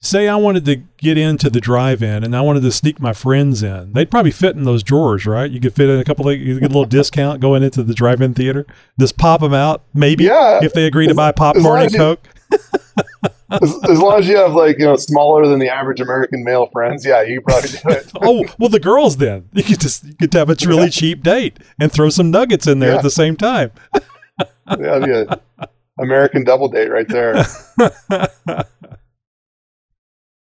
say I wanted to get into the drive-in and I wanted to sneak my friends in, they'd probably fit in those drawers, right? You could fit in a couple of, you get a little discount going into the drive-in theater. Just pop them out, maybe. Yeah. If they agree to buy popcorn and you- Coke. as, as long as you have like you know smaller than the average American male friends, yeah, you probably do it. oh, well, the girls then. You could just, you could have a really cheap date and throw some nuggets in there Yeah. at the same time. Yeah, that'd be a American double date right there.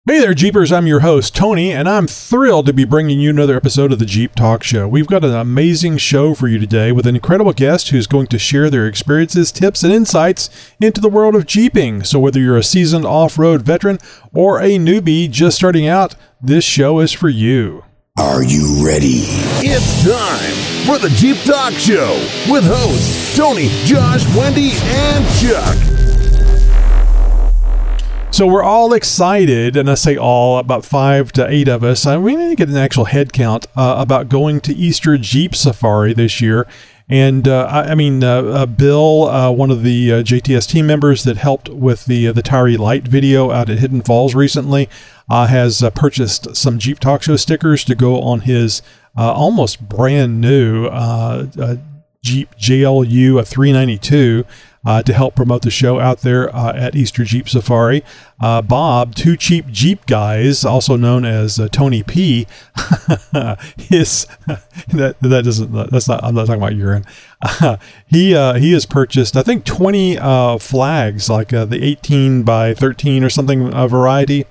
Hey there, Jeepers. I'm your host, Tony, and I'm thrilled to be bringing you another episode of the Jeep Talk Show. We've got an amazing show for you today with an incredible guest who's going to share their experiences, tips, and insights into the world of Jeeping. So, whether you're a seasoned off road veteran or a newbie just starting out, this show is for you. Are you ready? It's time for the Jeep Talk Show with hosts Tony, Josh, Wendy, and Chuck. So we're all excited, and I say all, about five to eight of us. Uh, we need to get an actual head count uh, about going to Easter Jeep Safari this year. And uh, I, I mean, uh, uh, Bill, uh, one of the uh, JTS team members that helped with the the Tyri Light video out at Hidden Falls recently, has purchased some Jeep Talk Show stickers to go on his almost brand new Jeep JLU a 392 uh, to help promote the show out there uh, at Easter Jeep Safari. Uh, Bob, two cheap Jeep guys, also known as uh, Tony P, his that that doesn't that's not I'm not talking about urine. he uh, he has purchased I think 20 uh, flags like the 18 by 13 or something variety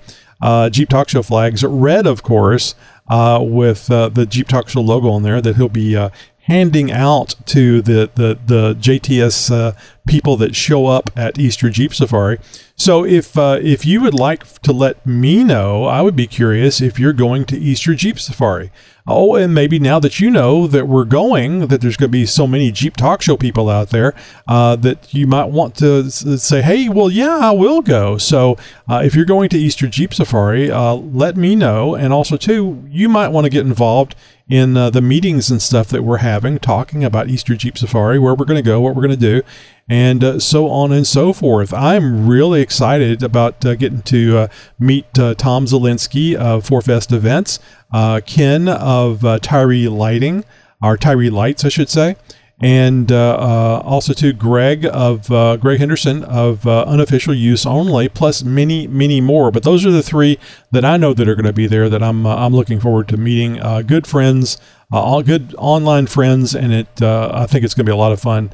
Jeep Talk Show flags, red of course, uh, with uh, the Jeep Talk Show logo on there that he'll be uh, handing out to the the the JTS uh, people that show up at Easter Jeep Safari. So if uh, if you would like to let me know, I would be curious if you're going to Easter Jeep Safari. Oh, and maybe now that you know that we're going, that there's going to be so many Jeep Talk Show people out there, uh, that you might want to say, hey, well, yeah, I will go. So uh, if you're going to Easter Jeep Safari, uh, let me know. And also, too, you might want to get involved in uh, the meetings and stuff that we're having, talking about Easter Jeep Safari, where we're going to go, what we're going to do, and uh, so on and so forth. I'm really excited about uh, getting to uh, meet uh, Tom Zelinsky of Forfest Events, uh, Ken of Tyri Lighting, or Tyri Lights, I should say. And uh, uh, also to Greg of uh, Greg Henderson of Unofficial Use Only, plus many, many more. But those are the three that I know that are going to be there that I'm I'm looking forward to meeting. Good friends, all good online friends, and it I think it's going to be a lot of fun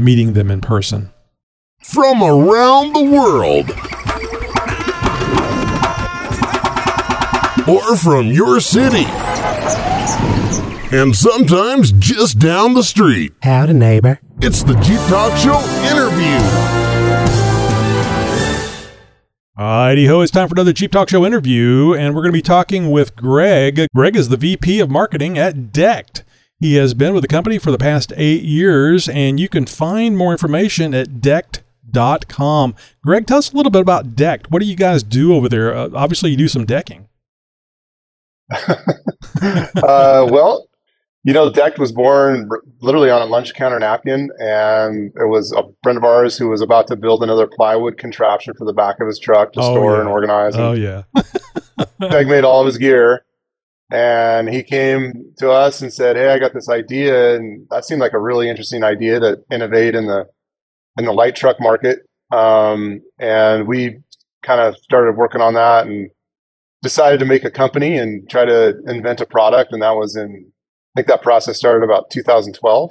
meeting them in person. From around the world. Or from your city. And sometimes just down the street. Howdy, neighbor. It's the Jeep Talk Show interview. Alrighty ho, it's time for another Jeep Talk Show interview, and we're going to be talking with Greg. Greg is the VP of Marketing at Decked. He has been with the company for the past eight years, and you can find more information at decked.com. Greg, tell us a little bit about Decked. What do you guys do over there? Uh, obviously, you do some decking. uh, well, you know, Decked was born literally on a lunch counter napkin, and it was a friend of ours who was about to build another plywood contraption for the back of his truck to Oh, store yeah. and organize. Oh, And yeah. Peg made all of his gear, and he came to us and said, "Hey, I got this idea," and that seemed like a really interesting idea to innovate in the in the light truck market. Um, and we kind of started working on that and decided to make a company and try to invent a product. And that was in, I think that process started about 2012,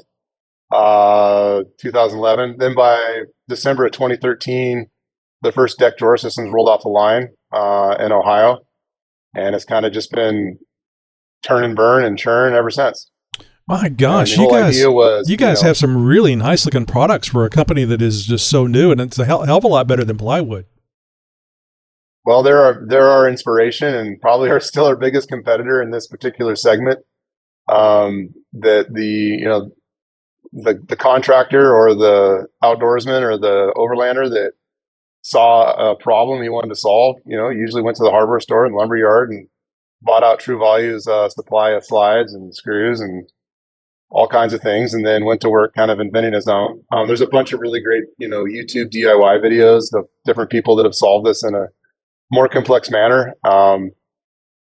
uh, 2011. Then by December of 2013, the first deck drawer systems rolled off the line uh, in Ohio. And it's kind of just been turn and burn and churn ever since. My gosh, you guys, was, you guys know, have some really nice looking products for a company that is just so new, and it's a hell, hell of a lot better than plywood. Well, there are there are inspiration and probably are still our biggest competitor in this particular segment. Um, that the you know the the contractor or the outdoorsman or the overlander that saw a problem he wanted to solve, you know, usually went to the hardware store and lumber yard and bought out True Value's uh, supply of slides and screws and all kinds of things, and then went to work kind of inventing his own. Um, there's a bunch of really great, you know, YouTube DIY videos of different people that have solved this in a more complex manner. Um,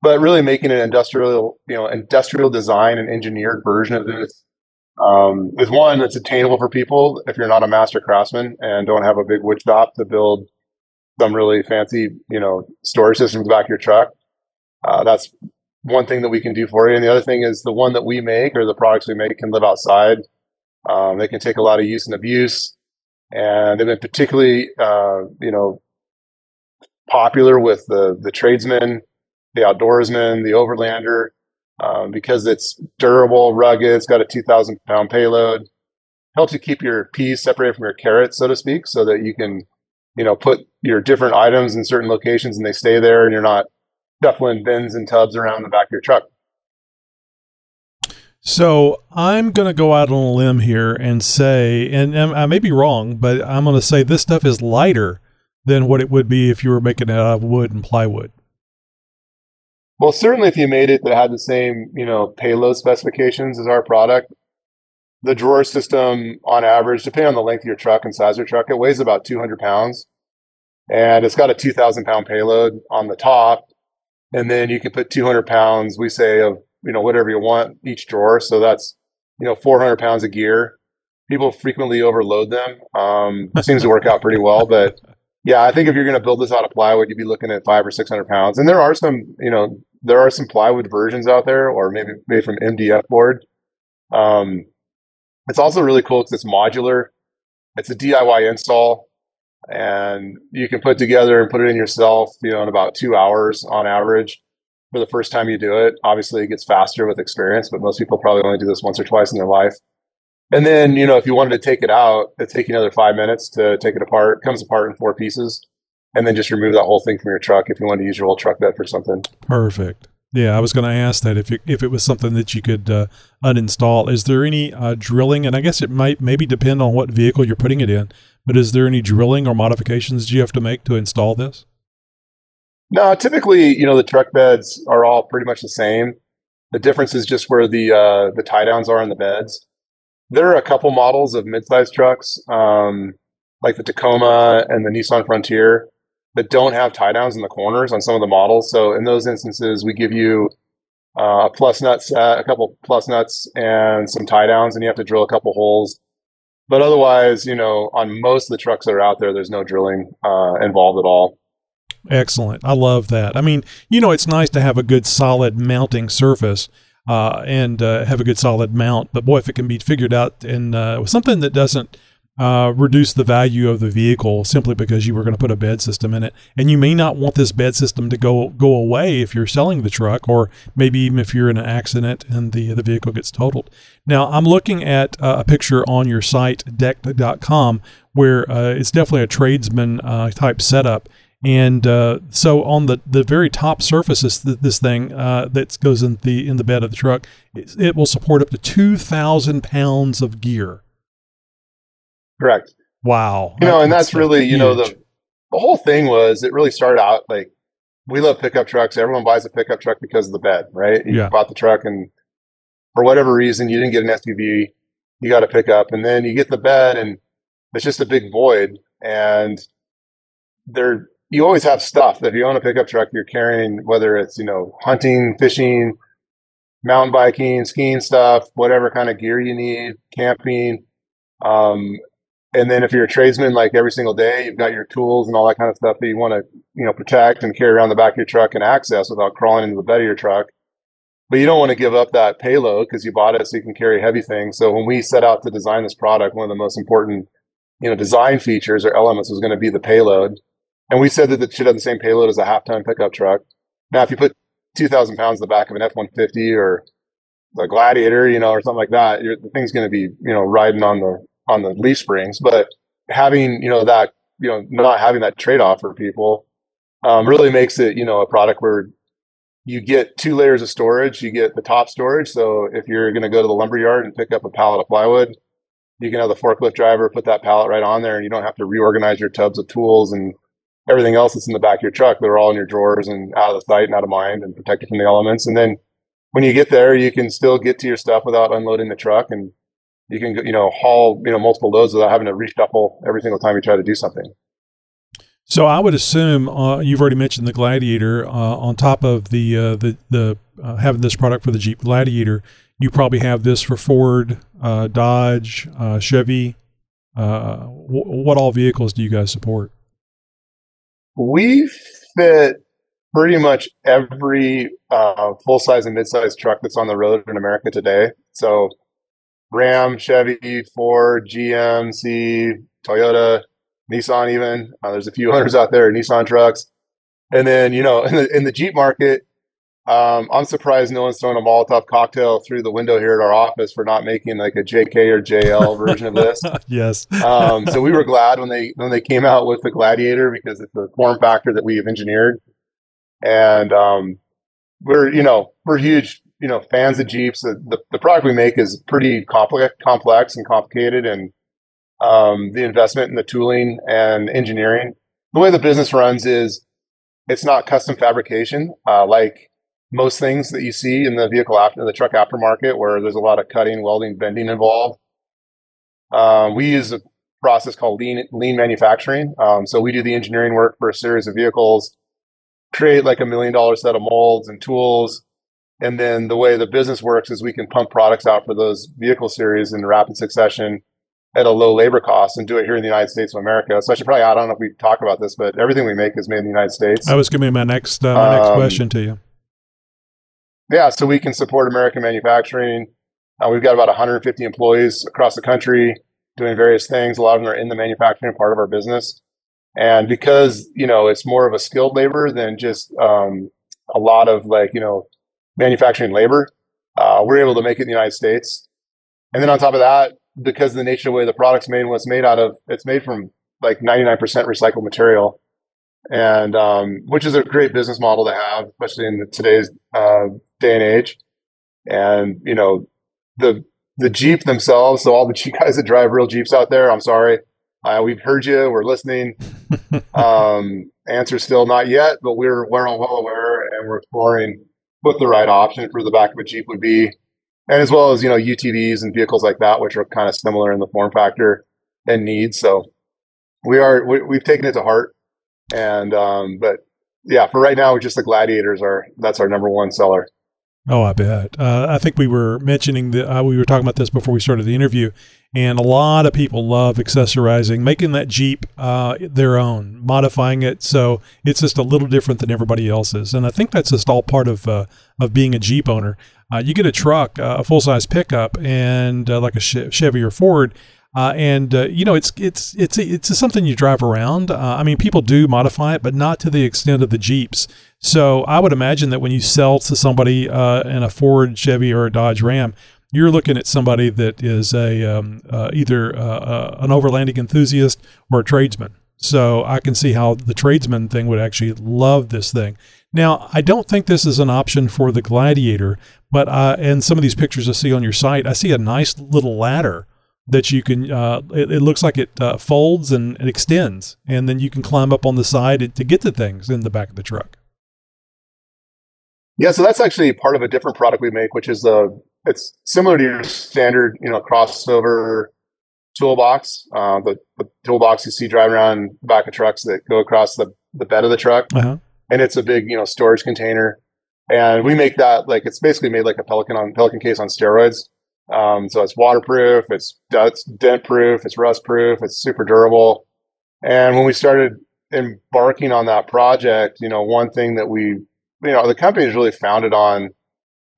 but really making an industrial, you know, industrial design and engineered version of this um, is one that's attainable for people if you're not a master craftsman and don't have a big wood shop to build some really fancy, you know, storage system in the back your truck. Uh, that's one thing that we can do for you. And the other thing is the one that we make or the products we make can live outside. Um, they can take a lot of use and abuse, and they've been particularly, uh, you know, popular with the the tradesmen the outdoorsman, the overlander, um, because it's durable, rugged, it's got a 2,000 pound payload. Helps you keep your peas separated from your carrots, so to speak, so that you can, you know, put your different items in certain locations and they stay there and you're not shuffling bins and tubs around the back of your truck. So I'm going to go out on a limb here and say, and, and I may be wrong, but I'm going to say this stuff is lighter than what it would be if you were making it out of wood and plywood. Well, certainly if you made it that had the same, you know, payload specifications as our product, the drawer system on average, depending on the length of your truck and size of your truck, it weighs about 200 pounds. And it's got a 2,000 pound payload on the top. And then you can put 200 pounds, we say, of, you know, whatever you want each drawer. So that's, you know, 400 pounds of gear. People frequently overload them. Um, seems to work out pretty well, but yeah, I think if you're going to build this out of plywood, you'd be looking at five or six hundred pounds. And there are some, you know, there are some plywood versions out there, or maybe made from MDF board. Um, it's also really cool because it's modular. It's a DIY install, and you can put together and put it in yourself, you know, in about two hours on average for the first time you do it. Obviously, it gets faster with experience, but most people probably only do this once or twice in their life. And then, you know, if you wanted to take it out, it take another five minutes to take it apart. It comes apart in four pieces. And then just remove that whole thing from your truck if you want to use your old truck bed for something. Perfect. Yeah, I was going to ask that if you, if it was something that you could uh, uninstall. Is there any uh, drilling? And I guess it might maybe depend on what vehicle you're putting it in. But is there any drilling or modifications you have to make to install this? No, typically, you know, the truck beds are all pretty much the same. The difference is just where the uh, the tie downs are on the beds. There are a couple models of midsize trucks, um, like the Tacoma and the Nissan Frontier, that don't have tie downs in the corners on some of the models. So in those instances, we give you uh, a plus nut set, a couple plus nuts, and some tie downs, and you have to drill a couple holes. But otherwise, you know, on most of the trucks that are out there, there's no drilling uh, involved at all. Excellent. I love that. I mean, you know, it's nice to have a good solid mounting surface uh, and uh, have a good solid mount. But boy, if it can be figured out in uh, something that doesn't uh, reduce the value of the vehicle simply because you were going to put a bed system in it, and you may not want this bed system to go go away if you're selling the truck, or maybe even if you're in an accident and the the vehicle gets totaled. Now, I'm looking at uh, a picture on your site deck.com where uh, it's definitely a tradesman type setup and uh, so on the, the very top surface of this thing uh, that goes in the in the bed of the truck, it, it will support up to two thousand pounds of gear. Correct. Wow. You know, and that's, that's really huge. you know the the whole thing was it really started out like we love pickup trucks. Everyone buys a pickup truck because of the bed, right? You yeah. bought the truck and for whatever reason you didn't get an SUV, you got a pickup, and then you get the bed and it's just a big void and there you always have stuff. If you own a pickup truck, you're carrying whether it's you know hunting, fishing, mountain biking, skiing stuff, whatever kind of gear you need, camping. Um, and then if you're a tradesman, like every single day, you've got your tools and all that kind of stuff that you want to you know protect and carry around the back of your truck and access without crawling into the bed of your truck. But you don't want to give up that payload because you bought it so you can carry heavy things. So when we set out to design this product, one of the most important you know design features or elements was going to be the payload and we said that it should have the same payload as a half ton pickup truck. Now, if you put 2,000 pounds in the back of an F 150 or a Gladiator, you know, or something like that, the thing's going to be, you know, riding on the on the leaf springs. But having, you know, that, you know, not having that trade off for people um, really makes it, you know, a product where you get two layers of storage. You get the top storage. So if you're going to go to the lumber yard and pick up a pallet of plywood, you can have the forklift driver put that pallet right on there, and you don't have to reorganize your tubs of tools and everything else that's in the back of your truck, they're all in your drawers and out of sight and out of mind and protected from the elements. And then when you get there, you can still get to your stuff without unloading the truck and you can, you know, haul, you know, multiple loads without having to reshuffle every single time you try to do something. So I would assume uh, you've already mentioned the Gladiator. Uh, on top of the uh, the the uh, having this product for the Jeep Gladiator, you probably have this for Ford, uh, Dodge, uh, Chevy. W- what all vehicles do you guys support? We fit pretty much every full size and mid size truck that's on the road in America today. So Ram, Chevy, Ford, GMC, Toyota, Nissan even. Uh, there's a few owners out there, Nissan trucks. And then, you know, in the, in the Jeep market, um, I'm surprised no one's thrown a Molotov cocktail through the window here at our office for not making like a JK or JL version of this. yes. um, so we were glad when they when they came out with the Gladiator because it's a form factor that we have engineered, and um, we're you know we're huge you know fans of Jeeps. The, the, the product we make is pretty complex, complex and complicated, and um, the investment in the tooling and engineering. The way the business runs is it's not custom fabrication uh, like most things that you see in the vehicle after the truck aftermarket, where there's a lot of cutting, welding, bending involved. Um, we use a process called lean lean manufacturing. Um, so we do the engineering work for a series of vehicles, create like a million dollar set of molds and tools, and then the way the business works is we can pump products out for those vehicle series in rapid succession at a low labor cost and do it here in the United States of America. So I should probably, I don't know if we talk about this, but everything we make is made in the United States. I was going to be my next, uh, my next um, question to you. Yeah, so we can support American manufacturing. Uh, we've got about 150 employees across the country doing various things. A lot of them are in the manufacturing part of our business. And because, you know, it's more of a skilled labor than just um, a lot of like, you know, manufacturing labor, uh, we're able to make it in the United States. And then on top of that, because of the nature of the way the product's made, what it's made out of, it's made from like 99% recycled material, and um, which is a great business model to have, especially in today's uh, day and age. And you know, the the Jeep themselves, so all the Jeep guys that drive real Jeeps out there, I'm sorry, uh, we've heard you, we're listening. um, answer still not yet, but we're we're well aware and we're exploring what the right option for the back of a Jeep would be and as well as you know UTVs and vehicles like that, which are kind of similar in the form factor and needs. So we are we, have taken it to heart, and um, but yeah, for right now, just the gladiators are that's our number one seller. Oh, I bet. Uh, I think we were mentioning that uh, we were talking about this before we started the interview, and a lot of people love accessorizing, making that Jeep uh, their own, modifying it so it's just a little different than everybody else's. And I think that's just all part of uh, of being a Jeep owner. Uh, you get a truck, uh, a full size pickup, and like a Chevy or Ford, and you know it's it's it's it's something you drive around. I mean, people do modify it, but not to the extent of the Jeeps. So I would imagine that when you sell to somebody uh, in a Ford, Chevy, or a Dodge Ram, you're looking at somebody that is a um, uh, either uh, an overlanding enthusiast or a tradesman. So I can see how the tradesman thing would actually love this thing. Now, I don't think this is an option for the Gladiator, but uh, in some of these pictures I see on your site, I see a nice little ladder that you can. Uh, it, it, looks like it uh, folds and it extends, and then you can climb up on the side to get to things in the back of the truck. Yeah, so that's actually part of a different product we make, which is the it's similar to your standard, you know, crossover toolbox. Uh, the, the toolbox you see driving around the back of trucks that go across the, the bed of the truck, uh-huh. and it's a big, you know, storage container. And we make that like it's basically made like a Pelican on Pelican case on steroids. Um, so it's waterproof, it's, it's dent proof, it's rust proof, it's super durable. And when we started embarking on that project, you know, one thing that we, you know, the company is really founded on,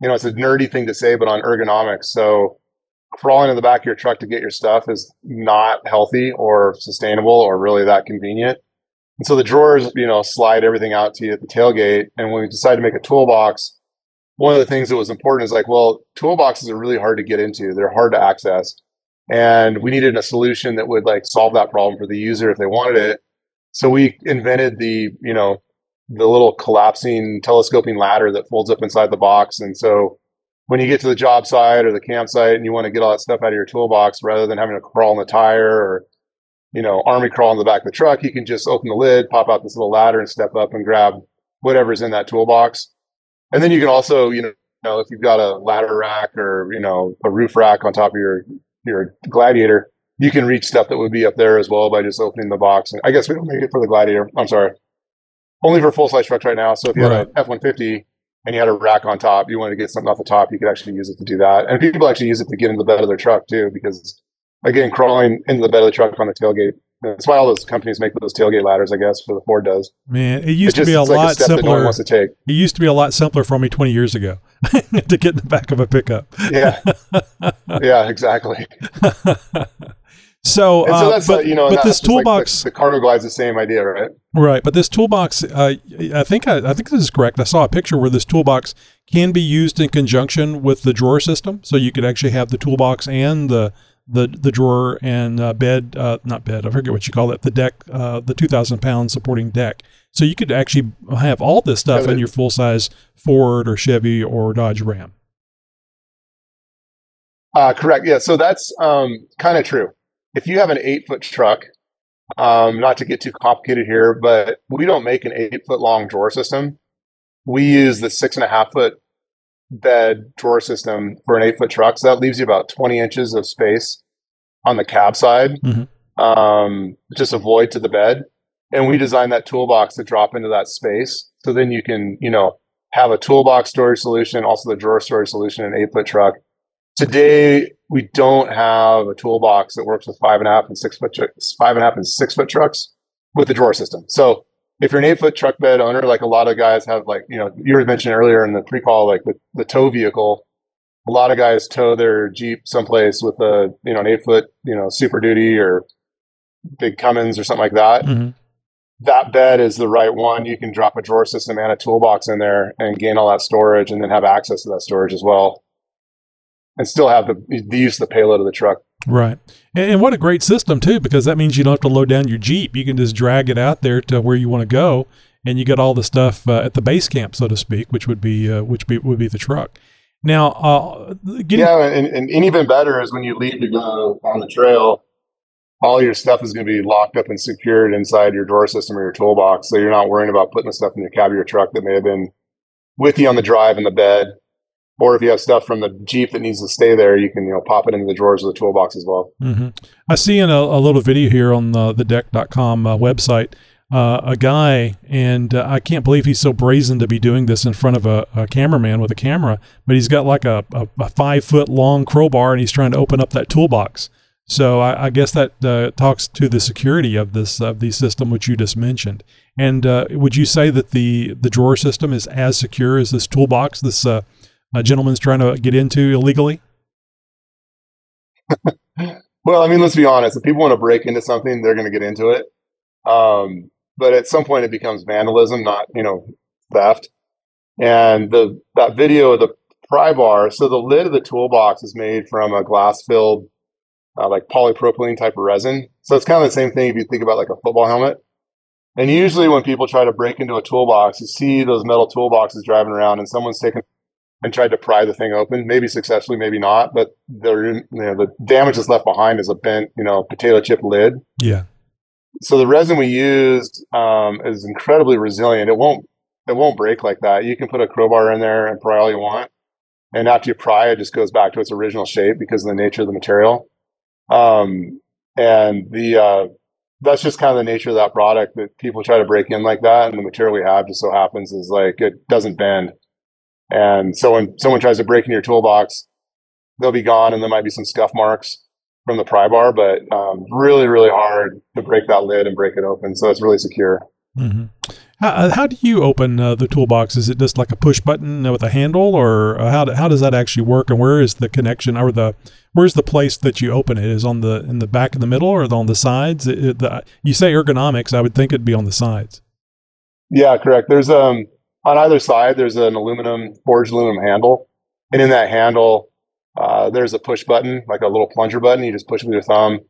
you know, it's a nerdy thing to say, but on ergonomics. So crawling in the back of your truck to get your stuff is not healthy or sustainable or really that convenient. And so the drawers, you know, slide everything out to you at the tailgate. And when we decided to make a toolbox, one of the things that was important is like, well, toolboxes are really hard to get into. They're hard to access. And we needed a solution that would like solve that problem for the user if they wanted it. So we invented the, you know, the little collapsing telescoping ladder that folds up inside the box. And so when you get to the job site or the campsite and you want to get all that stuff out of your toolbox rather than having to crawl in the tire or, you know, army crawl in the back of the truck, you can just open the lid, pop out this little ladder and step up and grab whatever's in that toolbox. And then you can also, you know, if you've got a ladder rack or, you know, a roof rack on top of your, your gladiator, you can reach stuff that would be up there as well by just opening the box. And I guess we don't make it for the Gladiator. I'm sorry, only for full size trucks right now. So if you Right. had an F one fifty and you had a rack on top, you wanted to get something off the top, you could actually use it to do that. And people actually use it to get into the bed of their truck too, because again, crawling into the bed of the truck on the tailgate. That's why all those companies make those tailgate ladders, I guess, for the Ford does. Man, it used It's just to be a it's like lot step that no simpler. wants to take. it used to be a lot simpler for me 20 years ago to get in the back of a pickup. Yeah, yeah, exactly. So, uh, so that's but, uh, you know, but this just like toolbox, the, the cargo glide's the same idea, right? right? But this toolbox, uh, I think I, I think this is correct. I saw a picture where this toolbox can be used in conjunction with the drawer system, so you could actually have the toolbox and the the the drawer and uh, bed, uh, not bed. I forget what you call it. The deck, uh, the 2,000 pound supporting deck. So you could actually have all this stuff Yeah, in your full size Ford or Chevy or Dodge Ram. Uh, correct. Yeah. So that's um, kind of true. If you have an eight foot truck, um, not to get too complicated here, but we don't make an eight foot long drawer system. We use the six and a half foot bed drawer system for an eight foot truck. So that leaves you about 20 inches of space on the cab side, Mhm. um, just a void to the bed. And we designed that toolbox to drop into that space. So then you can, you know, have a toolbox storage solution, also the drawer storage solution in an eight foot truck. Today, we don't have a toolbox that works with five and a half and six foot trucks, five and a half and six foot trucks with the drawer system. So if you're an eight foot truck bed owner, like a lot of guys have, like you know, you were mentioned earlier in the pre call, like the, the tow vehicle. A lot of guys tow their Jeep someplace with a you know an eight foot you know Super Duty or big Cummins or something like that Mhm. that bed is the right one. You can drop a drawer system and a toolbox in there and gain all that storage and then have access to that storage as well. And still have the, the use of the payload of the truck. Right. And, and what a great system, too, because that means you don't have to load down your Jeep. You can just drag it out there to where you want to go, and you get all the stuff uh, at the base camp, so to speak, which would be uh, which be, would be the truck. Now, uh, getting, Yeah, and, and, and even better is when you leave to go on the trail, all your stuff is going to be locked up and secured inside your drawer system or your toolbox. So you're not worrying about putting the stuff in the cab of your truck that may have been with you on the drive in the bed. Or if you have stuff from the Jeep that needs to stay there, you can you know pop it into the drawers of the toolbox as well. hmm I see in a, a little video here on the, the deck.com uh, website uh, a guy, and uh, I can't believe he's so brazen to be doing this in front of a, a cameraman with a camera, but he's got like a, a, a five foot long crowbar and he's trying to open up that toolbox. So I, I guess that uh, talks to the security of this of the system which you just mentioned. And uh, would you say that the the drawer system is as secure as this toolbox this uh, gentleman's trying to get into illegally? Well, I mean, let's be honest. If people want to break into something, they're going to get into it. Um, but at some point, it becomes vandalism, not you know theft. And the that video of the pry bar. So the lid of the toolbox is made from a glass filled, uh, like polypropylene type of resin. So it's kind of the same thing if you think about like a football helmet. And usually, when people try to break into a toolbox, you see those metal toolboxes driving around, and someone's taken and tried to pry the thing open, maybe successfully, maybe not. But there, you know, the damage that's left behind is a bent, you know, potato chip lid. Yeah. So the resin we used um, is incredibly resilient. It won't, it won't break like that. You can put a crowbar in there and pry all you want, and after you pry, it just goes back to its original shape because of the nature of the material. Um, and the uh, that's just kind of the nature of that product that people try to break in like that, and the material we have just so happens is like it doesn't bend. And so when someone tries to break into your toolbox, they'll be gone, and there might be some scuff marks from the pry bar, but um, really, really hard to break that lid and break it open. So it's really secure. hmm How, uh, how do you open uh, the toolbox? Is it just like a push button with a handle, or uh, how, do, how does that actually work? And where is the connection, or the where's the place that you open it? Is on the in the back in the middle, or on the sides? It- it- the, you say ergonomics. I would think it'd be on the sides. Yeah, correct. There's um on either side there's an aluminum forged aluminum handle, and in that handle uh, there's a push button, like a little plunger button. You just push with your thumb,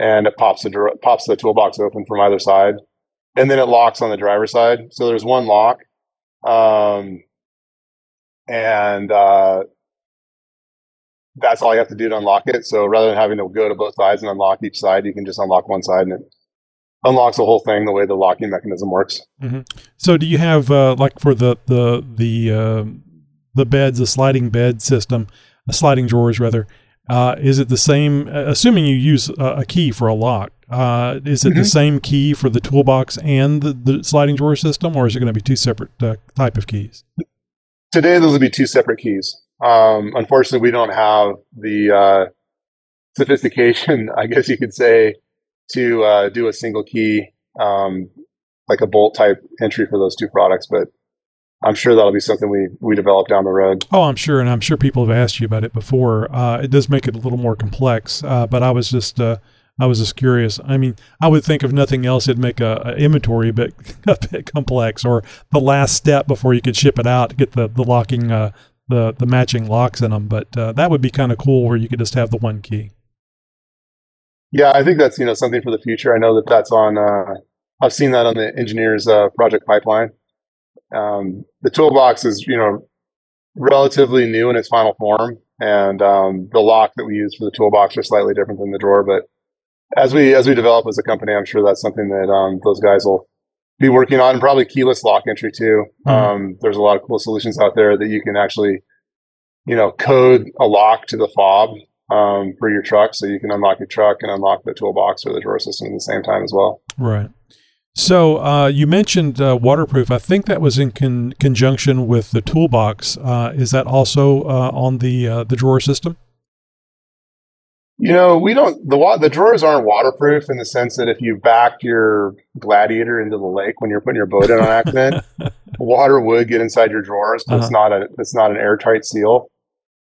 and it pops the pops the toolbox open from either side, and then it locks on the driver's side. So there's one lock, um, and uh, that's all you have to do to unlock it. So rather than having to go to both sides and unlock each side, you can just unlock one side, and it unlocks the whole thing the way the locking mechanism works. So do you have uh, like for the the the uh, the beds, the sliding bed system, uh, sliding drawers rather? Uh, is it the same? uh, Assuming you use a, a key for a lock, uh, is it the Mhm. same key for the toolbox and the, the sliding drawer system, or is it going to be two separate uh, type of keys? Today, those will be two separate keys. Um, unfortunately, we don't have the uh, sophistication, I guess you could say, to uh, do a single key, um, like a bolt type entry for those two products. But I'm sure that'll be something we we develop down the road. Oh, I'm sure, and I'm sure people have asked you about it before. Uh, it does make it a little more complex, uh, but I was just uh, I was just curious. I mean, I would think if nothing else, it'd make a, a inventory a bit a bit complex, or the last step before you could ship it out to get the the locking uh, the the matching locks in them. But uh, that would be kind of cool, where you could just have the one key. Yeah, I think that's you know something for the future. I know that that's on. Uh, I've seen that on the engineers' uh, project pipeline. Um, the toolbox is you know relatively new in its final form, and um, the lock that we use for the toolbox are slightly different than the drawer. But as we as we develop as a company, I'm sure that's something that um, those guys will be working on, and probably keyless lock entry too. Mhm. Um, there's a lot of cool solutions out there that you can actually, you know, code a lock to the fob um, for your truck, so you can unlock your truck and unlock the toolbox or the drawer system at the same time as well. Right. So uh, you mentioned uh, waterproof. I think that was in con- conjunction with the toolbox. Uh, is that also uh, on the uh, the drawer system? You know, we don't the wa- the drawers aren't waterproof in the sense that if you back your gladiator into the lake when you're putting your boat in on accident, water would get inside your drawers. But Uh-huh. It's not a it's not an airtight seal.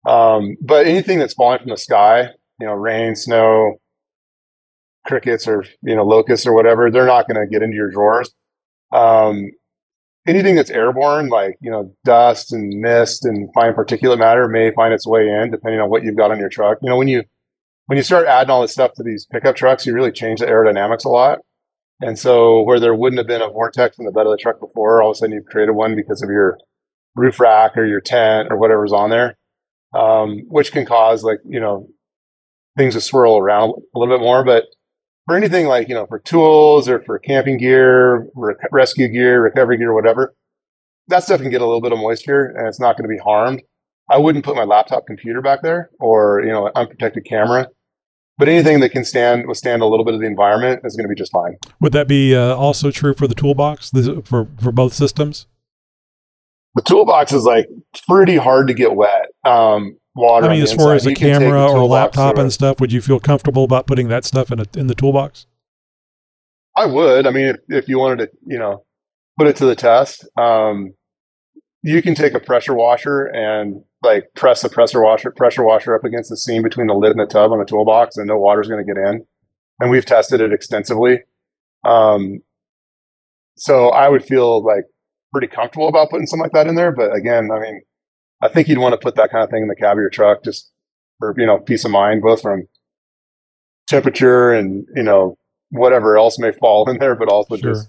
Um, but anything that's falling from the sky, you know, rain, snow, crickets, or you know, locusts or whatever, they're not going to get into your drawers. Um, anything that's airborne, like you know, dust and mist and fine particulate matter, may find its way in, depending on what you've got on your truck. You know, when you when you start adding all this stuff to these pickup trucks, you really change the aerodynamics a lot. And so, where there wouldn't have been a vortex in the bed of the truck before, all of a sudden you've created one because of your roof rack or your tent or whatever's on there, um, which can cause like you know things to swirl around a little bit more. But for anything like you know for tools or for camping gear, rec- rescue gear, recovery gear, whatever, that stuff can get a little bit of moisture and it's not going to be harmed. I wouldn't put my laptop computer back there or you know an unprotected camera. But anything that can stand withstand a little bit of the environment is going to be just fine. Would that be uh, also true for the toolbox for for both systems? The toolbox is like pretty hard to get wet. Um, water. I mean, as far as a camera or toolbox laptop and stuff, would you feel comfortable about putting that stuff in a, in the toolbox? I would. I mean, if, if you wanted to, you know, put it to the test, um, you can take a pressure washer and like press a pressure washer pressure washer up against the seam between the lid and the tub on the toolbox, and no water's going to get in. And we've tested it extensively. Um, so I would feel like pretty comfortable about putting something like that in there. But again, I mean, I think you'd want to put that kind of thing in the cab of your truck just for you know peace of mind, both from temperature and you know whatever else may fall in there, but also Sure. just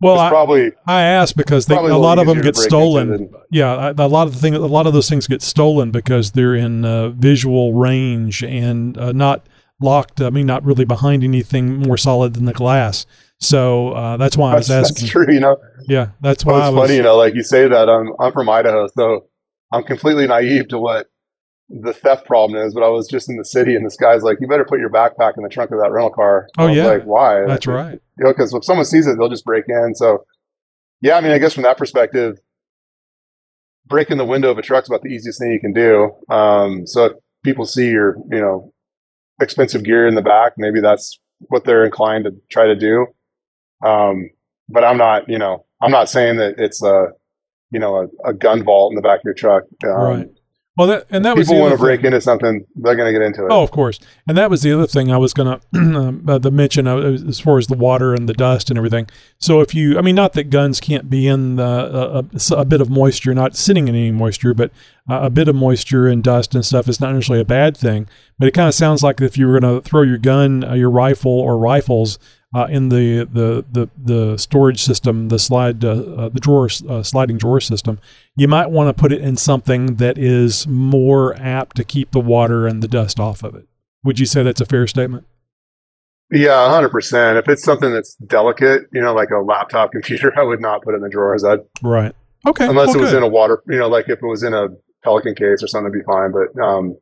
Well, I, probably I asked because they, a lot of them get stolen. than- Yeah, a lot of the thing, a lot of those things get stolen because they're in uh, visual range and uh, not locked. I mean, not really behind anything more solid than the glass. So uh, that's why I was that's, asking. that's true. You know, Yeah, that's why I it's was. funny. You know, like you say that I'm I'm from Idaho, so I'm completely naive to what the theft problem is. But I was just in the city, and this guy's like, "You better put your backpack in the trunk of that rental car." Oh, I was yeah. like why? That's Like, right. You know, because if someone sees it, they'll just break in. So, yeah, I mean, I guess from that perspective, breaking the window of a truck's about the easiest thing you can do. Um, so if people see your, you know, expensive gear in the back, maybe that's what they're inclined to try to do. Um, but I'm not, you know, I'm not saying that it's a, you know, a, a gun vault in the back of your truck. Um, Right. Well, that and that was people want to break into something, they're going to get into it. Oh, of course. And that was the other thing I was going to uh, the mention uh, as far as the water and the dust and everything. So if you, I mean, not that guns can't be in the, uh, a, a bit of moisture, not sitting in any moisture, but uh, a bit of moisture and dust and stuff is not necessarily a bad thing. But it kind of sounds like if you were going to throw your gun, uh, your rifle or rifles uh, in the, the the the storage system, the slide, uh, uh, the drawer, uh, sliding drawer system, you might want to put it in something that is more apt to keep the water and the dust off of it. Would you say that's a fair statement? Yeah, hundred percent. If it's something that's delicate, you know, like a laptop computer, I would not put it in the drawers. I'd Right. Okay. unless well, it was good. in a water, you know, like if it was in a Pelican case or something, it'd be fine. But um,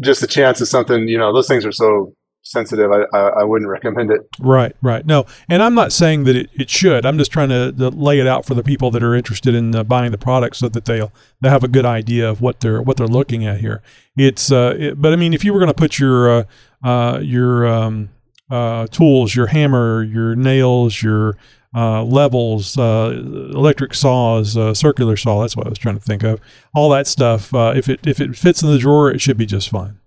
just the chance of something, you know, those things are so sensitive. I, I, I wouldn't recommend it. Right, right. No, and I'm not saying that it, it should. I'm just trying to, to lay it out for the people that are interested in uh, buying the product so that they'll they have a good idea of what they're what they're looking at here. It's uh, it, but I mean, if you were going to put your uh, uh, your um, uh, tools, your hammer, your nails, your uh, levels, uh, electric saws, uh, circular saw. That's what I was trying to think of. All that stuff. Uh, if it if it fits in the drawer, it should be just fine.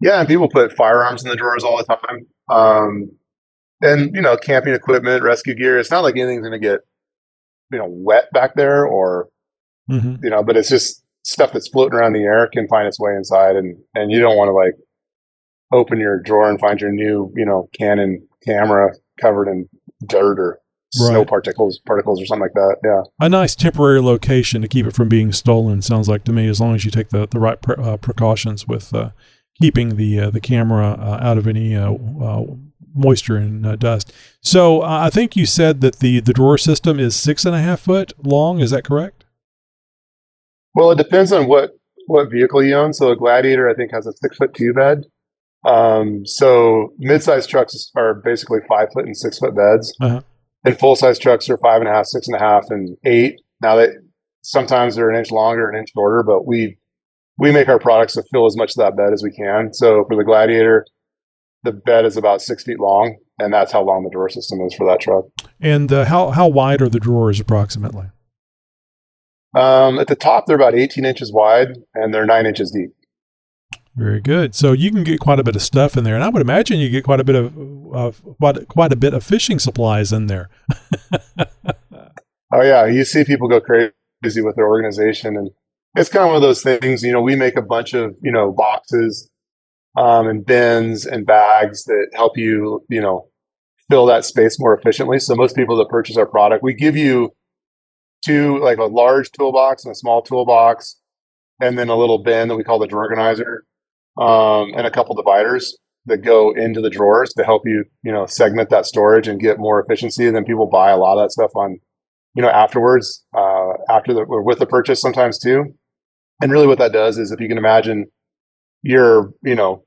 Yeah, and people put firearms in the drawers all the time. Um, and you know, camping equipment, rescue gear. It's not like anything's going to get you know wet back there, or Mm-hmm. you know, but it's just stuff that's floating around the air can find its way inside, and and you don't want to like open your drawer and find your new you know Canon camera covered in dirt or snow particles particles or something like that. Yeah. A nice temporary location to keep it from being stolen. Sounds like to me, as long as you take the the right pre- uh, precautions with uh, keeping the uh, the camera uh, out of any uh, uh, moisture and uh, dust. So uh, I think you said that the the drawer system is six and a half foot long. Is that correct? Well, it depends on what what vehicle you own. So a Gladiator, I think, has a six foot two bed. Um, so mid-sized trucks are basically five foot and six foot beds, Uh-huh. and full-size trucks are five and a half, six and a half, and eight. Now they sometimes they're an inch longer, an inch shorter, but we we make our products to fill as much of that bed as we can. So for the Gladiator, the bed is about six feet long, and that's how long the drawer system is for that truck. And uh, how how wide are the drawers approximately? Um, at the top, they're about 18 inches wide, and they're nine inches deep. Very good. So you can get quite a bit of stuff in there, and I would imagine you get quite a bit of uh, quite quite a bit of fishing supplies in there. Oh yeah, you see people go crazy with their organization, and it's kind of one of those things. You know, we make a bunch of you know boxes, um, and bins and bags that help you you know fill that space more efficiently. So most people that purchase our product, we give you two like a large toolbox and a small toolbox, and then a little bin that we call the drawer organizer, um, and a couple dividers that go into the drawers to help you you know segment that storage and get more efficiency. And then people buy a lot of that stuff on you know, afterwards, uh, after the or with the purchase sometimes too. And really what that does is if you can imagine you're, you know,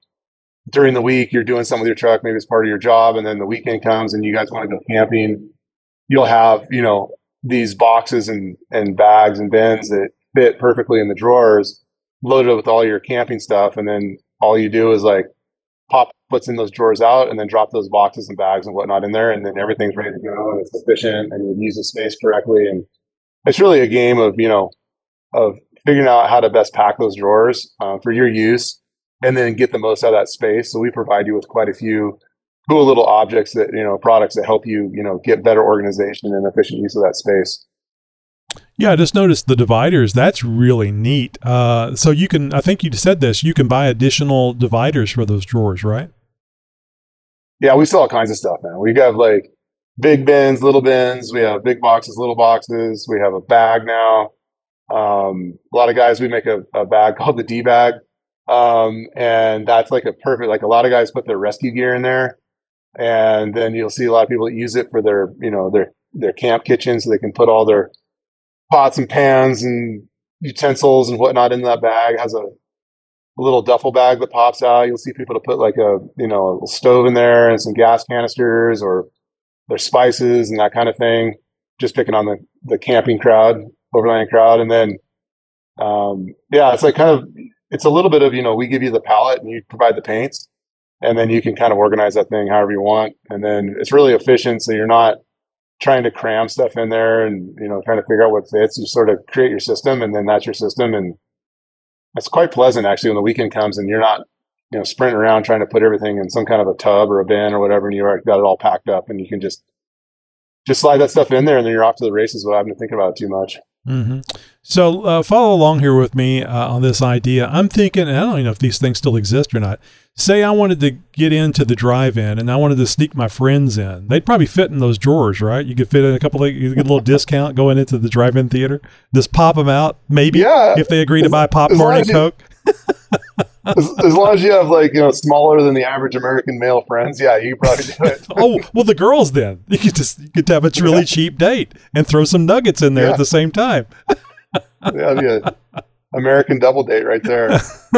during the week you're doing something with your truck, maybe it's part of your job, and then the weekend comes and you guys want to go camping, you'll have, you know, these boxes and, and bags and bins that fit perfectly in the drawers, loaded with all your camping stuff, and then all you do is like pop what's in those drawers out and then drop those boxes and bags and whatnot in there and then everything's ready to go and it's efficient and you use the space correctly and it's really a game of you know of figuring out how to best pack those drawers uh, for your use and then get the most out of that space so we provide you with quite a few cool little objects that you know products that help you you know get better organization and efficient use of that space Yeah, I just noticed the dividers. That's really neat. Uh, so you can, I think you said this, you can buy additional dividers for those drawers, right? Yeah, we sell all kinds of stuff, man. We have like big bins, little bins. We have big boxes, little boxes. We have a bag now. Um, a lot of guys, we make a, a bag called the D bag. Um, and that's like a perfect, like a lot of guys put their rescue gear in there. And then you'll see a lot of people use it for their, you know, their, their camp kitchen so they can put all their pots and pans and utensils and whatnot in that bag. It has a, a little duffel bag that pops out. You'll see people to put like a you know a stove in there and some gas canisters or their spices and that kind of thing. Just picking on the the camping crowd, overlanding crowd, and then um, yeah, it's like kind of it's a little bit of you know we give you the palette and you provide the paints, and then you can kind of organize that thing however you want, and then it's really efficient, so you're not trying to cram stuff in there and you know trying to figure out what fits. You sort of create your system, and then that's your system, and it's quite pleasant actually when the weekend comes and you're not you know sprinting around trying to put everything in some kind of a tub or a bin or whatever and you already got it all packed up and you can just just slide that stuff in there and then you're off to the races without having to think about it too much Mm-hmm. So uh, follow along here with me uh, on this idea. I'm thinking, and I don't even know if these things still exist or not. Say I wanted to get into the drive-in and I wanted to sneak my friends in. They'd probably fit in those drawers, right? You could fit in a couple of, you get a little discount going into the drive-in theater. Just pop them out, maybe, Yeah. if they agree to buy popcorn and Coke. as, as long as you have like you know smaller than the average american male friends yeah you probably do it oh, well, the girls then. You could just, you could have a really cheap date and throw some nuggets in there Yeah. at the same time. yeah, yeah. American double date right there.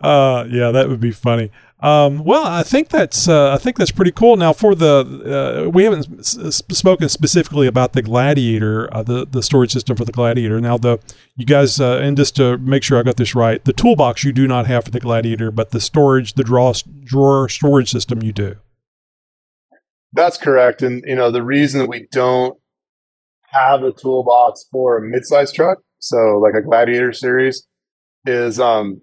uh, yeah, that would be funny. Um, well, I think that's uh, I think that's pretty cool. Now, for the uh, we haven't s- spoken specifically about the Gladiator, uh, the the storage system for the Gladiator. Now, the you guys, uh, and just to make sure I got this right, the toolbox you do not have for the Gladiator, but the storage, the draw drawer storage system you do. That's correct, and you know the reason that we don't have a toolbox for a midsize truck, so like a Gladiator series, is um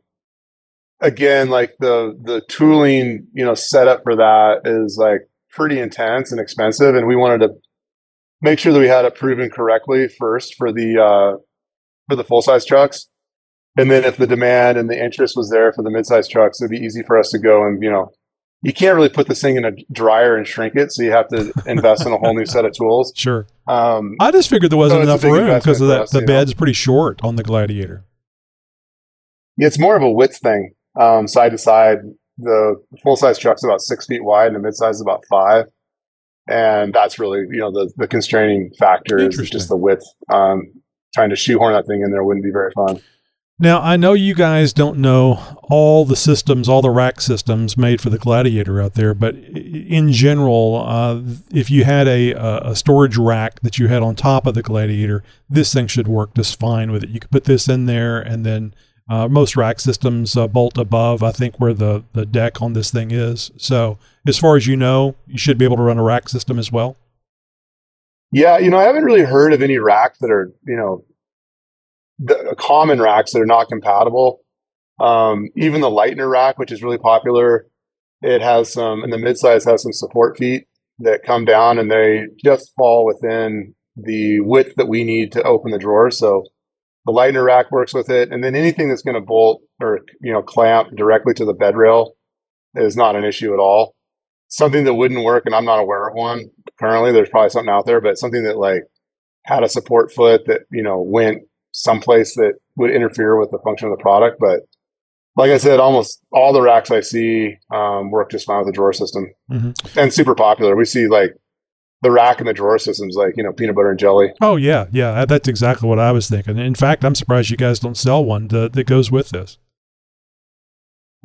again, like the the tooling, you know, setup for that is like pretty intense and expensive, and we wanted to make sure that we had it proven correctly first for the uh, for the full size trucks, and then if the demand and the interest was there for the mid size trucks, it'd be easy for us to go and you know. You can't really put this thing in a dryer and shrink it, so you have to invest in a whole new set of tools. Sure. Um, I just figured there wasn't So enough room because of that. us, The you know. bed's pretty short on the Gladiator. it's more of a width thing, um, side to side. The full size truck's about six feet wide, and the mid size is about five. And that's really, you know, the, the constraining factor is just the width. Um, trying to shoehorn that thing in there wouldn't be very fun. Now, I know you guys don't know all the systems, all the rack systems made for the Gladiator out there, but in general, uh, if you had a, a a storage rack that you had on top of the Gladiator, this thing should work just fine with it. You could put this in there, and then uh, most rack systems uh, bolt above, I think, where the, the deck on this thing is. So, as far as you know, you should be able to run a rack system as well. Yeah, you know, I haven't really heard of any racks that are, you know, the common racks that are not compatible. Um, even the Leitner rack, which is really popular, it has some, and the midsize has some support feet that come down and they just fall within the width that we need to open the drawer. So the Leitner rack works with it. And then anything that's going to bolt or, you know, clamp directly to the bed rail is not an issue at all. Something that wouldn't work, and I'm not aware of one currently, there's probably something out there, but something that like had a support foot that, you know, went someplace that would interfere with the function of the product. But like I said, almost all the racks I see um, work just fine with the drawer system Mhm. and super popular. We see like the rack and the drawer systems, like, you know, peanut butter and jelly. Oh yeah, yeah, that's exactly what I was thinking. In fact, I'm surprised you guys don't sell one to, that goes with this.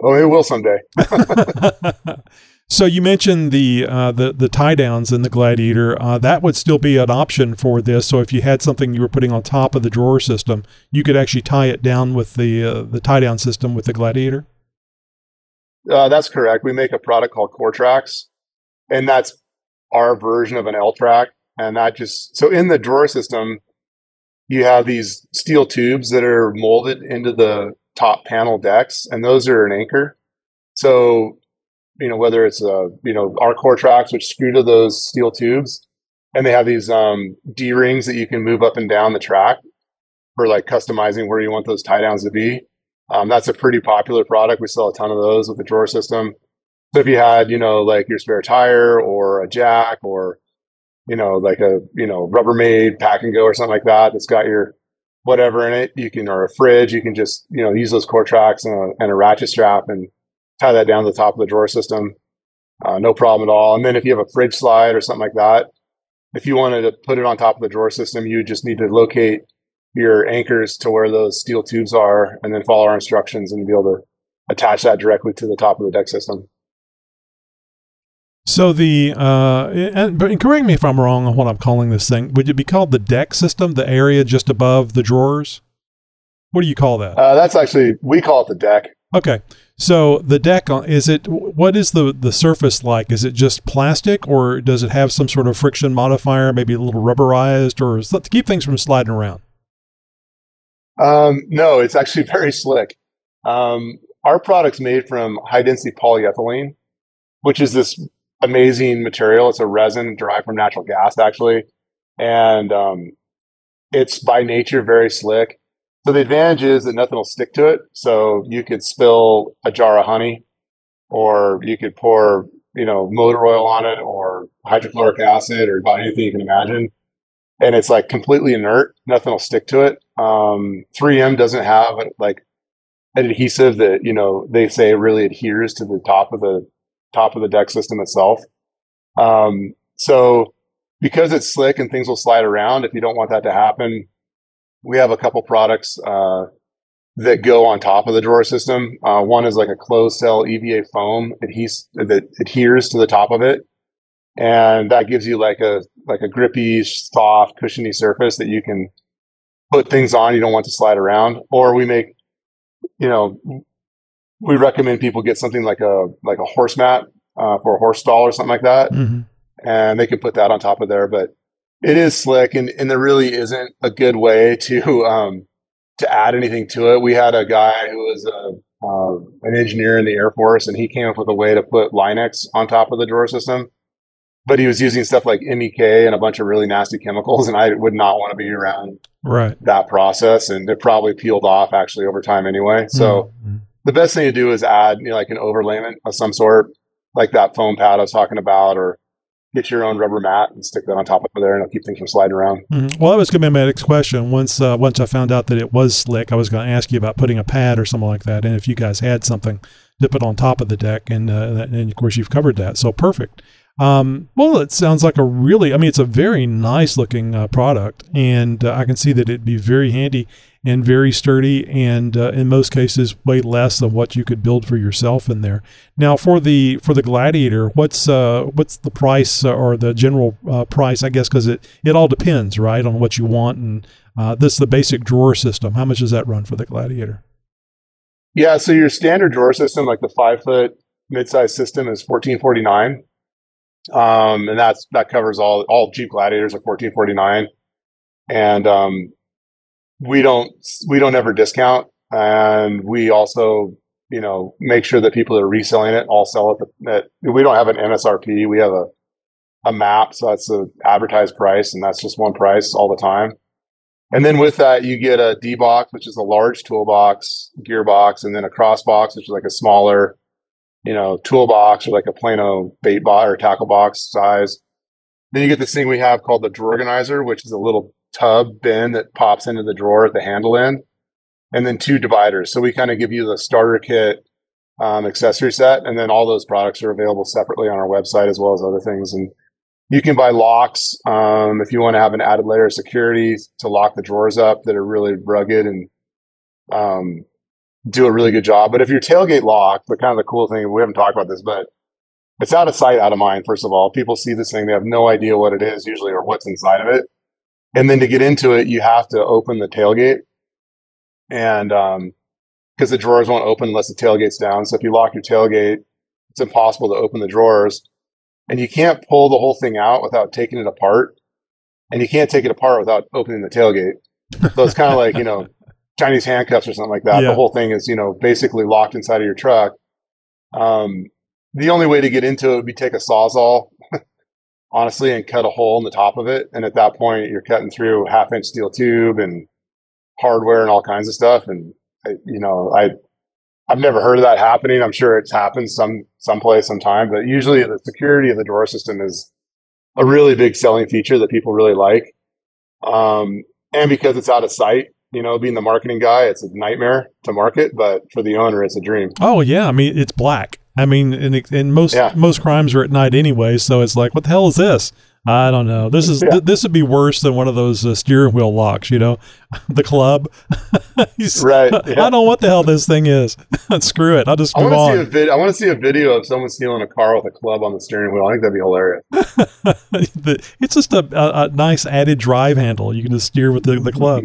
Oh, it will someday. so you mentioned the uh, the the tie downs in the Gladiator. Uh, that would still be an option for this. So if you had something you were putting on top of the drawer system, you could actually tie it down with the uh, the tie down system with the Gladiator. Uh, that's correct. We make a product called Core Tracks, and that's our version of an L track. And that just so in the drawer system, you have these steel tubes that are molded into the top panel decks, and those are an anchor. So, you know, whether it's a you know our Core Tracks, which screw to those steel tubes, and they have these um, D rings that you can move up and down the track for like customizing where you want those tie downs to be. Um, that's a pretty popular product. We sell a ton of those with the drawer system. So if you had, you know, like your spare tire or a jack or, you know, like a, you know, Rubbermaid pack and go or something like that, that's got your whatever in it, you can, or a fridge, you can just, you know, use those core tracks and a, and a ratchet strap and tie that down to the top of the drawer system. Uh, no problem at all. And then if you have a fridge slide or something like that, if you wanted to put it on top of the drawer system, you just need to locate your anchors to where those steel tubes are and then follow our instructions and be able to attach that directly to the top of the deck system. So the uh, and, but correct me if I'm wrong on what I'm calling this thing. Would it be called the deck system? The area just above the drawers? What do you call that? Uh, that's actually, we call it the deck. Okay. So the deck is it what is the the surface like? Is it just plastic or does it have some sort of friction modifier, maybe a little rubberized or is that to keep things from sliding around? Um, no, it's actually very slick. Um, our product's made from high density polyethylene, which is this amazing material. It's a resin derived from natural gas, actually. And um, it's by nature very slick. So the advantage is that nothing will stick to it. So you could spill a jar of honey, or you could pour, you know, motor oil on it, or hydrochloric acid, or about anything you can imagine. And it's like completely inert. Nothing will stick to it. Um, 3M doesn't have like an adhesive that you know they say really adheres to the top of the top of the deck system itself. Um, so because it's slick and things will slide around, if you don't want that to happen, we have a couple products uh, that go on top of the drawer system. Uh, one is like a closed cell EVA foam adhes- that adheres to the top of it, and that gives you like a like a grippy, soft, cushiony surface that you can put things on. You don't want to slide around. Or we make, you know, we recommend people get something like a like a horse mat uh, for a horse stall or something like that, Mhm. and they can put that on top of there. But it is slick, and and there really isn't a good way to um, to add anything to it. We had a guy who was a, uh, an engineer in the Air Force, and he came up with a way to put Line-X on top of the drawer system. But he was using stuff like MEK and a bunch of really nasty chemicals, and I would not want to be around Right. that process. And it probably peeled off actually over time anyway. So Mhm. The best thing to do is add, you know, like an overlayment of some sort, like that foam pad I was talking about, or get your own rubber mat and stick that on top of there, and it'll keep things from sliding around. Mhm. Well, that was going to be my next question. Once uh, once I found out that it was slick, I was going to ask you about putting a pad or something like that, and if you guys had something to put on top of the deck, and uh, and of course you've covered that, so perfect. Um, well, it sounds like a really, I mean, it's a very nice looking uh, product, and uh, I can see that it'd be very handy and very sturdy, and uh, in most cases, way less than what you could build for yourself in there. Now, for the for the Gladiator, what's uh, what's the price uh, or the general uh, price? I guess because it it all depends, right, on what you want, and uh, this is the basic drawer system. How much does that run for the Gladiator? Yeah, so your standard drawer system, like the five foot mid-size system, is fourteen forty nine, um, and that's that covers all all Jeep Gladiators are fourteen forty nine, and um, we don't we don't ever discount, and we also you know make sure that people that are reselling it all sell it at we don't have an MSRP, we have a a map, so that's the advertised price, and that's just one price all the time. And then with that, you get a D box, which is a large toolbox, gearbox, and then a cross box, which is like a smaller, you know, toolbox or like a Plano bait box or tackle box size. Then you get this thing we have called the organizer, which is a little tub bin that pops into the drawer at the handle end, and then two dividers. So we kind of give you the starter kit um, accessory set, and then all those products are available separately on our website as well as other things. And you can buy locks um, if you want to have an added layer of security to lock the drawers up that are really rugged and um, do a really good job. But if your tailgate lock, the kind of the cool thing, we haven't talked about this, but it's out of sight, out of mind. First of all, people see this thing, they have no idea what it is usually or what's inside of it. And then to get into it, you have to open the tailgate, and because the drawers won't open unless the tailgate's down. So if you lock your tailgate, it's impossible to open the drawers. And you can't pull the whole thing out without taking it apart. And you can't take it apart without opening the tailgate. So it's kind of like you know chinese handcuffs or something like that. Yeah. the whole thing is you know basically locked inside of your truck. Um, the only way to get into it would be take a sawzall honestly and cut a hole in the top of it and at that point you're cutting through half inch steel tube and hardware and all kinds of stuff and I, you know i I've never heard of that happening. I'm sure it's happened some someplace, sometime, but usually the security of the drawer system is a really big selling feature that people really like. Um, and because it's out of sight, you know, being the marketing guy, it's a nightmare to market, but for the owner, it's a dream. Oh yeah, I mean it's black. I mean, and, and most Yeah. most crimes are at night anyway, so it's like, what the hell is this? I don't know. This is Yeah. th- this would be worse than one of those uh, steering wheel locks, you know, the club. Right, I don't know what the hell this thing is. Screw it. I'll just I move want to see a on. vid- I want to see a video of someone stealing a car with a club on the steering wheel. I think that'd be hilarious. The- it's just a, a, a nice added drive handle. You can just steer with the, the club.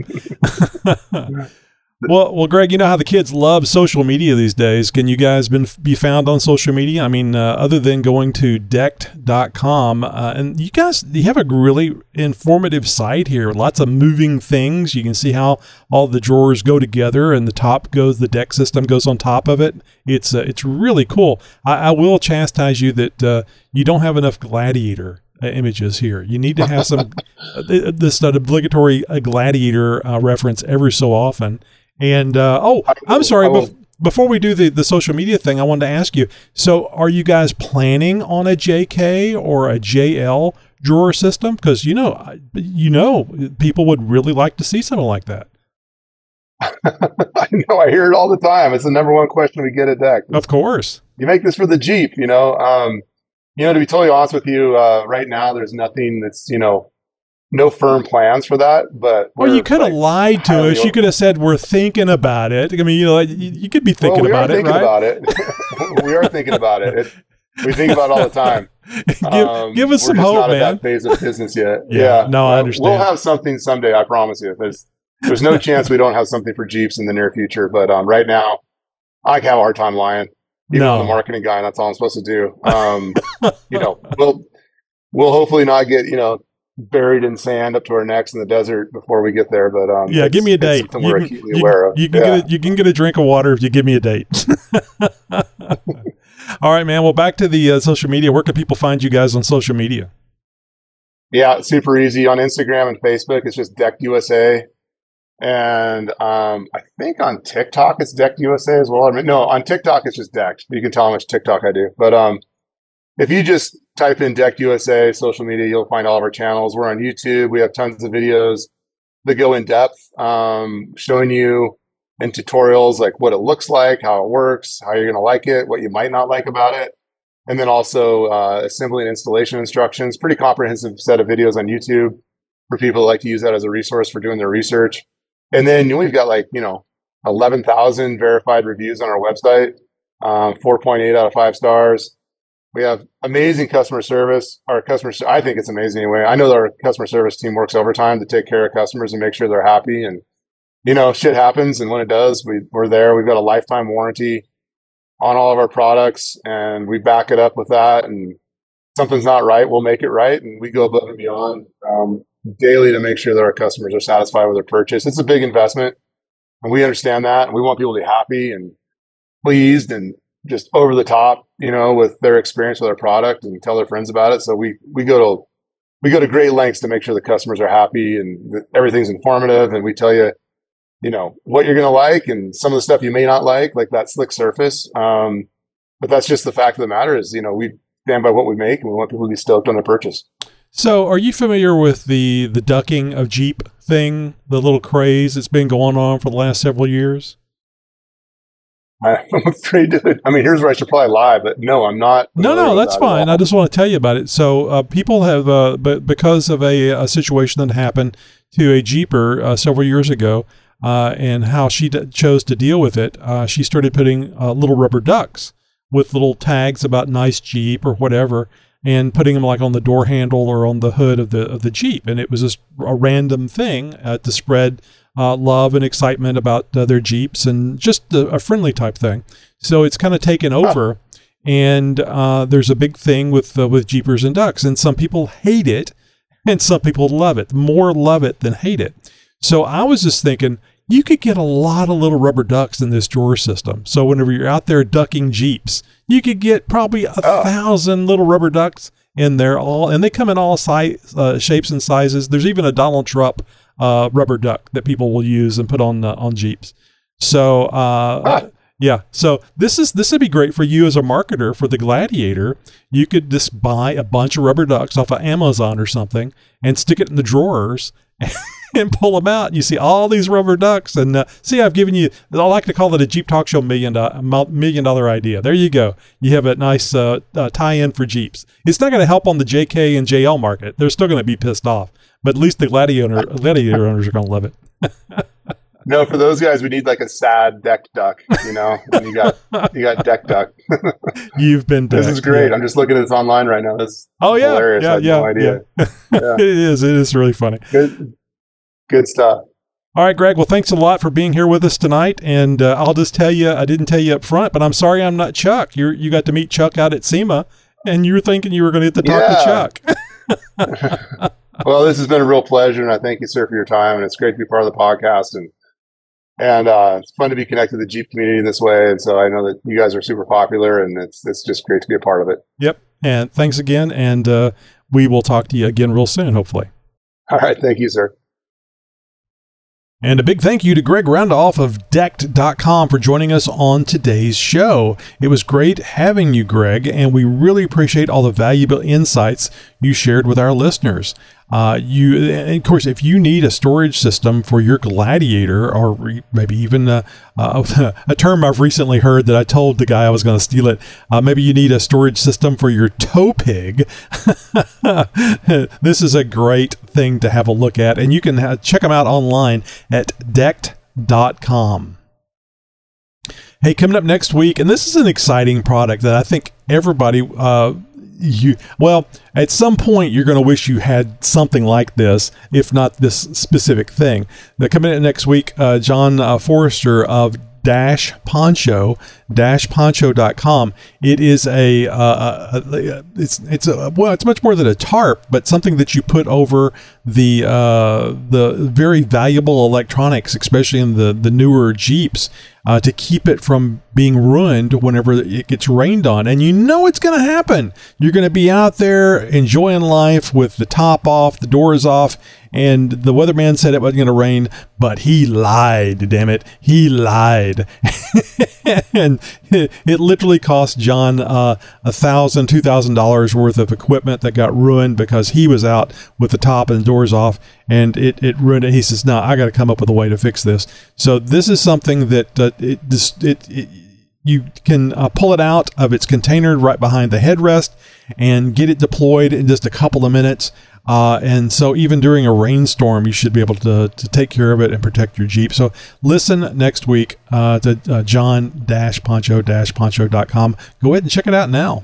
Well, well, Greg, you know how the kids love social media these days. Can you guys been be found on social media? I mean, uh, other than going to decked.com, uh, and you guys, you have a really informative site here. Lots of moving things. You can see how all the drawers go together, and the top goes, the deck system goes on top of it. It's uh, it's really cool. I, I will chastise you that uh, you don't have enough gladiator uh, images here. You need to have some uh, this obligatory uh, gladiator uh, reference every so often. And uh, oh, I'm sorry. Bef- before we do the, the social media thing, I wanted to ask you. So, are you guys planning on a JK or a JL drawer system? Because you know, you know, people would really like to see something like that. I know. I hear it all the time. It's the number one question we get at Decked. Of course. you make this for the Jeep, you know. Um, you know, to be totally honest with you, uh, right now there's nothing that's you know no firm plans for that. But well, you could have like, lied to us. You could have said we're thinking about it. I mean, you know, you, you could be thinking well, we about are it, thinking right? about it. we are thinking about it. it. We think about it all the time. give, Um, give us we're some just hope, not man. at that phase of business yet. Yeah, no, I understand. We'll have something someday. I promise you. There's there's no chance we don't have something for Jeeps in the near future. But um, right now, I have a hard time lying. Even No. I'm the marketing guy, and that's all I'm supposed to do. Um, you know, we'll we'll hopefully not get you know buried in sand up to our necks in the desert before we get there. But um, Yeah, give me a date. something we're can, acutely you- aware of. you can Yeah. get a, you can get a drink of water if you give me a date. All right, man. Well, back to the uh, social media. Where can people find you guys on social media? Yeah, super easy on Instagram and Facebook. It's just Decked USA, and um, I think on TikTok it's Decked USA as well. I mean, no, on TikTok it's just Decked. You can tell how much TikTok I do. But um, if you just type in Decked USA social media, you'll find all of our channels. We're on YouTube. We have tons of videos that go in depth, um, showing you in tutorials like what it looks like, how it works, how you're going to like it, what you might not like about it and then also uh, assembly and installation instructions. Pretty comprehensive set of videos on YouTube for people that like to use that as a resource for doing their research. And then we've got like you know eleven thousand verified reviews on our website, um, point eight out of five stars. We have amazing customer service. Our customer, I think it's amazing anyway. I know that our customer service team works overtime to take care of customers and make sure they're happy. And you know, shit happens, and when it does, we, we're there. We've got a lifetime warranty on all of our products and we back it up with that and something's not right we'll make it right and we go above and beyond um, daily to make sure that our customers are satisfied with their purchase it's a big investment and we understand that and we want people to be happy and pleased and just over the top you know with their experience with our product and tell their friends about it. So we we go to we go to great lengths to make sure the customers are happy and everything's informative and we tell you you know what you're going to like and some of the stuff you may not like like that slick surface. Um, but that's just the fact of the matter is you know we stand by what we make and we want people to be stoked on their purchase. So, are you familiar with the the ducking of Jeep thing, the little craze that's been going on for the last several years? i'm afraid to i mean here's where i should probably lie but no i'm not No, no, that's fine. I just want to tell you about it. So, uh, people have, uh, but because of a, a situation that happened to a Jeeper uh, several years ago, uh, and how she d- chose to deal with it, uh, she started putting uh, little rubber ducks with little tags about nice Jeep or whatever, and putting them like on the door handle or on the hood of the of the Jeep, and it was just a random thing uh, to spread uh, love and excitement about uh, their Jeeps and just a, a friendly type thing. So it's kind of taken over and uh, there's a big thing with uh, with Jeepers and Ducks, and some people hate it, and some people love it. More love it than hate it. So I was just thinking, you could get a lot of little rubber ducks in this drawer system. So whenever you're out there ducking Jeeps, you could get probably a Oh. thousand little rubber ducks in there, all and they come in all size, uh, shapes and sizes. There's even a Donald Trump uh, rubber duck that people will use and put on uh, on Jeeps. So uh, Ah. yeah, so this is this would be great for you as a marketer for the Gladiator. You could just buy a bunch of rubber ducks off of Amazon or something and stick it in the drawers and pull them out. And you see all these rubber ducks, and uh, see, I've given you. I like to call it a Jeep Talk Show million dollar million dollar idea. There you go. You have a nice uh, uh, tie-in for Jeeps. It's not going to help on the JK and JL market. They're still going to be pissed off, but at least the Gladiator Gladiator owners are going to love it. no for those guys we need like a sad deck duck you know and you got you got deck duck You've been. this is great yeah. i'm just looking at this online right now this Oh yeah, hilarious. Yeah, yeah, no idea. yeah. Yeah. it is. It is really funny. good good stuff All right, Greg. Well, thanks a lot for being here with us tonight. And uh, I'll just tell you, I didn't tell you up front, but I'm sorry I'm not Chuck. You you got to meet Chuck out at SEMA, and you were thinking you were going to get to talk to Chuck. well, this has been a real pleasure, and I thank you, sir, for your time. And it's great to be part of the podcast, and and uh, it's fun to be connected to the Jeep community in this way. And so I know that you guys are super popular, and it's it's just great to be a part of it. yep. And thanks again. And uh, we will talk to you again real soon, hopefully. All right, thank you, sir. And a big thank you to Greg Roundoff of Decked.com for joining us on today's show. It was great having you, Greg, and we really appreciate all the valuable insights you shared with our listeners. Uh, you, of course, if you need a storage system for your Gladiator, or maybe even a, a, term I've recently heard that I told the guy I was going to steal it. Uh, maybe you need a storage system for your tow pig. this is a great thing to have a look at, and you can ha- check them out online at decked.com. Hey, coming up next week, and this is an exciting product that I think everybody uh, you well at some point you're going to wish you had something like this if not this specific thing. The coming in next week uh, john uh, forrester of dash poncho poncho.com it is a, uh, a, a, it's it's a well it's much more than a tarp but something that you put over the uh, the very valuable electronics especially in the the newer jeeps uh, to keep it from being ruined whenever it gets rained on. And you know it's going to happen. You're going to be out there enjoying life with the top off, the doors off, and the weatherman said it wasn't going to rain, but he lied, damn it. He lied. and it, literally cost John uh, a thousand, two thousand dollars worth of equipment that got ruined because he was out with the top and the doors off and it, it ruined it. He says, no, I got to come up with a way to fix this. So this is something that uh, it, it, it you can uh, pull it out of its container right behind the headrest and get it deployed in just a couple of minutes. Uh, and so even during a rainstorm, you should be able to, to take care of it and protect your Jeep. So listen next week uh, to uh, john-poncho-poncho.com. Go ahead and check it out now.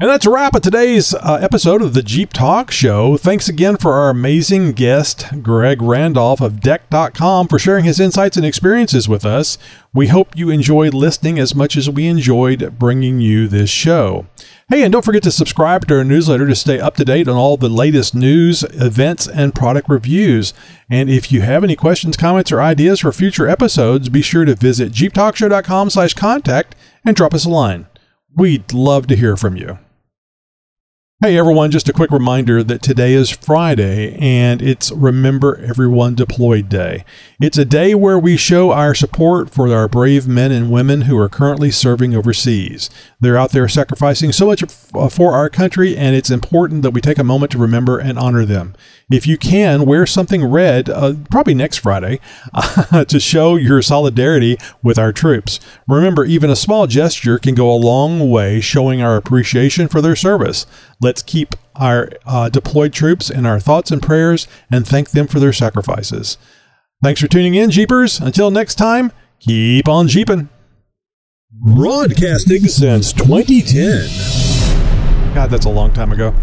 And that's a wrap of today's uh, episode of the Jeep Talk Show. Thanks again for our amazing guest, Greg Randolph of Decked.com, for sharing his insights and experiences with us. We hope you enjoyed listening as much as we enjoyed bringing you this show. Hey, and don't forget to subscribe to our newsletter to stay up to date on all the latest news, events, and product reviews. And if you have any questions, comments, or ideas for future episodes, be sure to visit jeeptalkshow.com slash contact and drop us a line. We'd love to hear from you. Hey everyone, just a quick reminder that today is Friday and it's Remember Everyone Deployed Day. It's a day where we show our support for our brave men and women who are currently serving overseas. They're out there sacrificing so much for our country and it's important that we take a moment to remember and honor them. If you can, wear something red, uh, probably next Friday, to show your solidarity with our troops. Remember, even a small gesture can go a long way showing our appreciation for their service. Let's keep our uh, deployed troops in our thoughts and prayers and thank them for their sacrifices. Thanks for tuning in, Jeepers. Until next time, keep on Jeeping. Broadcasting since 2010. God, that's a long time ago.